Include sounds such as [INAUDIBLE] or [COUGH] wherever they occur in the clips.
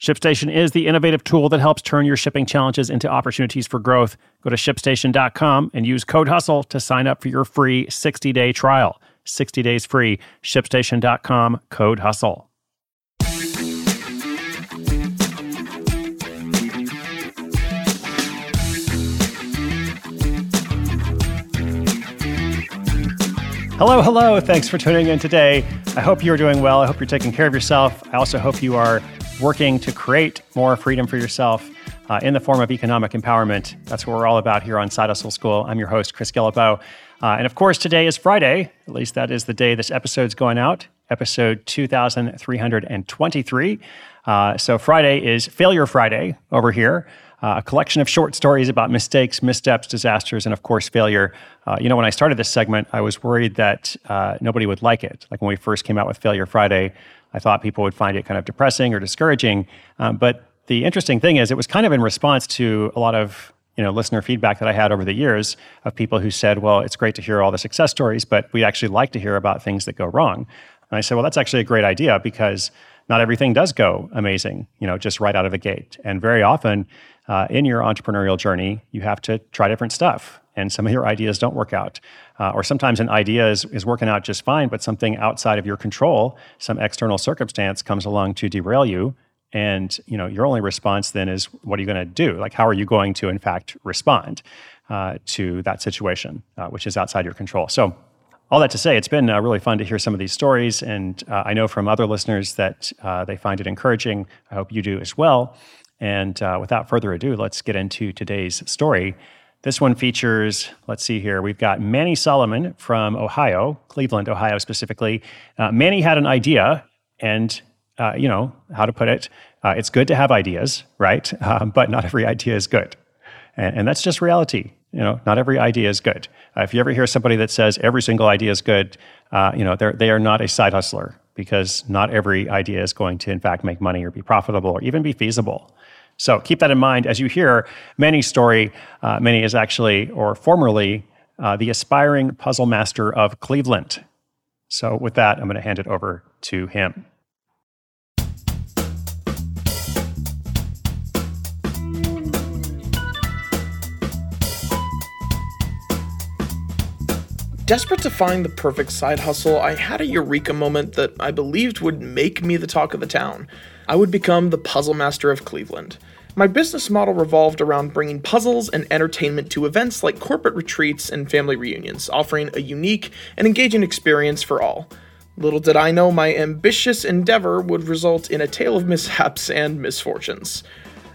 ShipStation is the innovative tool that helps turn your shipping challenges into opportunities for growth. Go to shipstation.com and use code HUSTLE to sign up for your free 60 day trial. 60 days free. ShipStation.com, code HUSTLE. Hello, hello. Thanks for tuning in today. I hope you're doing well. I hope you're taking care of yourself. I also hope you are working to create more freedom for yourself uh, in the form of economic empowerment. That's what we're all about here on Side Hustle School. I'm your host, Chris Guillebeau. Uh, and of course, today is Friday. At least that is the day this episode's going out, episode 2323. Uh, so Friday is Failure Friday over here. Uh, a collection of short stories about mistakes, missteps, disasters, and of course, failure. Uh, you know, when I started this segment, I was worried that uh, nobody would like it. Like when we first came out with Failure Friday, I thought people would find it kind of depressing or discouraging. Um, but the interesting thing is, it was kind of in response to a lot of you know listener feedback that I had over the years of people who said, "Well, it's great to hear all the success stories, but we'd actually like to hear about things that go wrong." And I said, "Well, that's actually a great idea because not everything does go amazing, you know, just right out of the gate. And very often uh, in your entrepreneurial journey, you have to try different stuff, and some of your ideas don't work out." Uh, or sometimes an idea is, is working out just fine, but something outside of your control, some external circumstance comes along to derail you. And you know your only response then is, what are you going to do? Like, how are you going to, in fact, respond uh, to that situation, uh, which is outside your control? So, all that to say, it's been uh, really fun to hear some of these stories, and uh, I know from other listeners that uh, they find it encouraging. I hope you do as well. And without further ado, let's get into today's story. This one features, let's see here, we've got Manny Solomon from Ohio, Cleveland, Ohio specifically. Uh, Manny had an idea, and, uh, you know, how to put it, uh, it's good to have ideas, right? Um, [LAUGHS] but not every idea is good. And, and, that's just reality. You know, not every idea is good. Uh, if you ever hear somebody that says every single idea is good, uh, you know, they're, they are not a side hustler because not every idea is going to, in fact, make money or be profitable or even be feasible. So keep that in mind as you hear Manny's story. Uh, Manny is actually, or formerly, uh, the aspiring puzzle master of Cleveland. So with that, I'm going to hand it over to him. Desperate to find the perfect side hustle, I had a eureka moment that I believed would make me the talk of the town. I would become the puzzle master of Cleveland. My business model revolved around bringing puzzles and entertainment to events like corporate retreats and family reunions, offering a unique and engaging experience for all. Little did I know my ambitious endeavor would result in a tale of mishaps and misfortunes.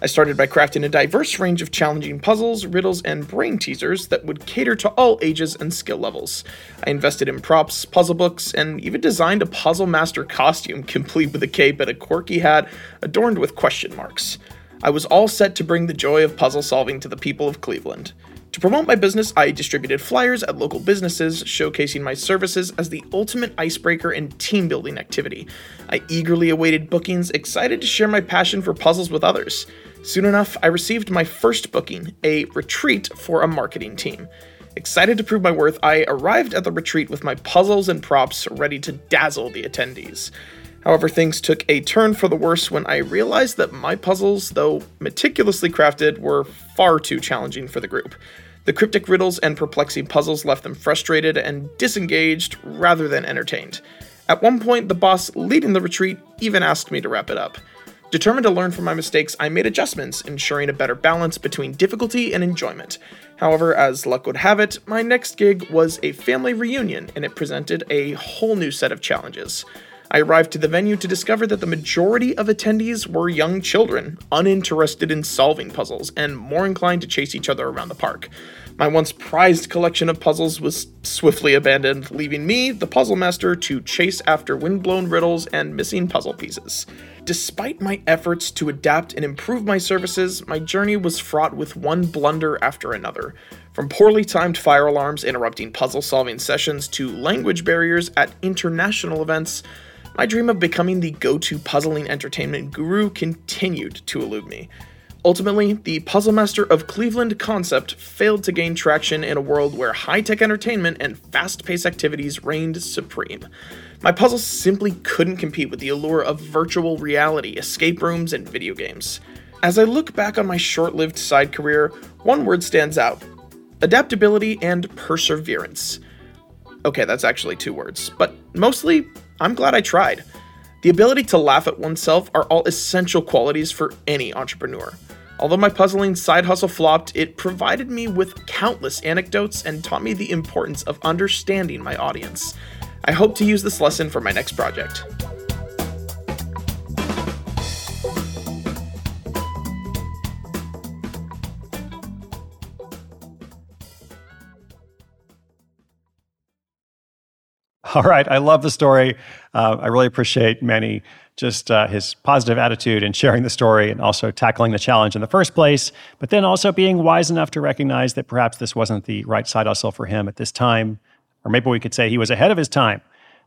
I started by crafting a diverse range of challenging puzzles, riddles, and brain teasers that would cater to all ages and skill levels. I invested in props, puzzle books, and even designed a puzzle master costume complete with a cape and a quirky hat adorned with question marks. I was all set to bring the joy of puzzle solving to the people of Cleveland. To promote my business, I distributed flyers at local businesses, showcasing my services as the ultimate icebreaker and team building activity. I eagerly awaited bookings, excited to share my passion for puzzles with others. Soon enough, I received my first booking, a retreat for a marketing team. Excited to prove my worth, I arrived at the retreat with my puzzles and props ready to dazzle the attendees. However, things took a turn for the worse when I realized that my puzzles, though meticulously crafted, were far too challenging for the group. The cryptic riddles and perplexing puzzles left them frustrated and disengaged rather than entertained. At one point, the boss leading the retreat even asked me to wrap it up. Determined to learn from my mistakes, I made adjustments, ensuring a better balance between difficulty and enjoyment. However, as luck would have it, my next gig was a family reunion, and it presented a whole new set of challenges. I arrived to the venue to discover that the majority of attendees were young children, uninterested in solving puzzles, and more inclined to chase each other around the park. My once prized collection of puzzles was swiftly abandoned, leaving me, the puzzle master, to chase after windblown riddles and missing puzzle pieces. Despite my efforts to adapt and improve my services, my journey was fraught with one blunder after another. From poorly timed fire alarms interrupting puzzle solving sessions to language barriers at international events, my dream of becoming the go to puzzling entertainment guru continued to elude me. Ultimately, the Puzzle Master of Cleveland concept failed to gain traction in a world where high tech entertainment and fast paced activities reigned supreme. My puzzles simply couldn't compete with the allure of virtual reality, escape rooms, and video games. As I look back on my short lived side career, one word stands out adaptability and perseverance. Okay, that's actually two words, but mostly, I'm glad I tried. The ability to laugh at oneself are all essential qualities for any entrepreneur. Although my puzzling side hustle flopped, it provided me with countless anecdotes and taught me the importance of understanding my audience. I hope to use this lesson for my next project. [LAUGHS] All right. I love the story. Uh, I really appreciate Manny just uh, his positive attitude and sharing the story and also tackling the challenge in the first place, but then also being wise enough to recognize that perhaps this wasn't the right side hustle for him at this time. Or maybe we could say he was ahead of his time.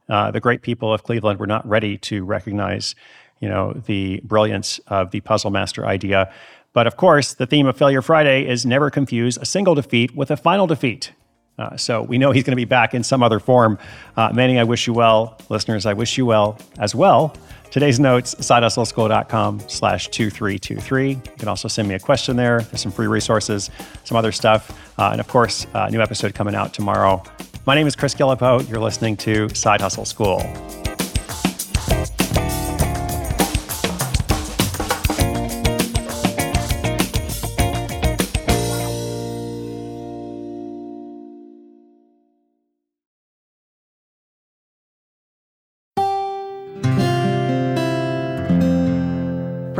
Uh, the great people of Cleveland were not ready to recognize, you know, the brilliance of the puzzle master idea. But of course, the theme of Failure Friday is never confuse a single defeat with a final defeat. Uh, so we know he's going to be back in some other form. Uh, Manny, I wish you well. Listeners, I wish you well as well. Today's notes, sidehustleschool.com slash 2323. You can also send me a question there. There's some free resources, some other stuff. Uh, and of course, a new episode coming out tomorrow. My name is Chris Guillebeau. You're listening to Side Hustle School.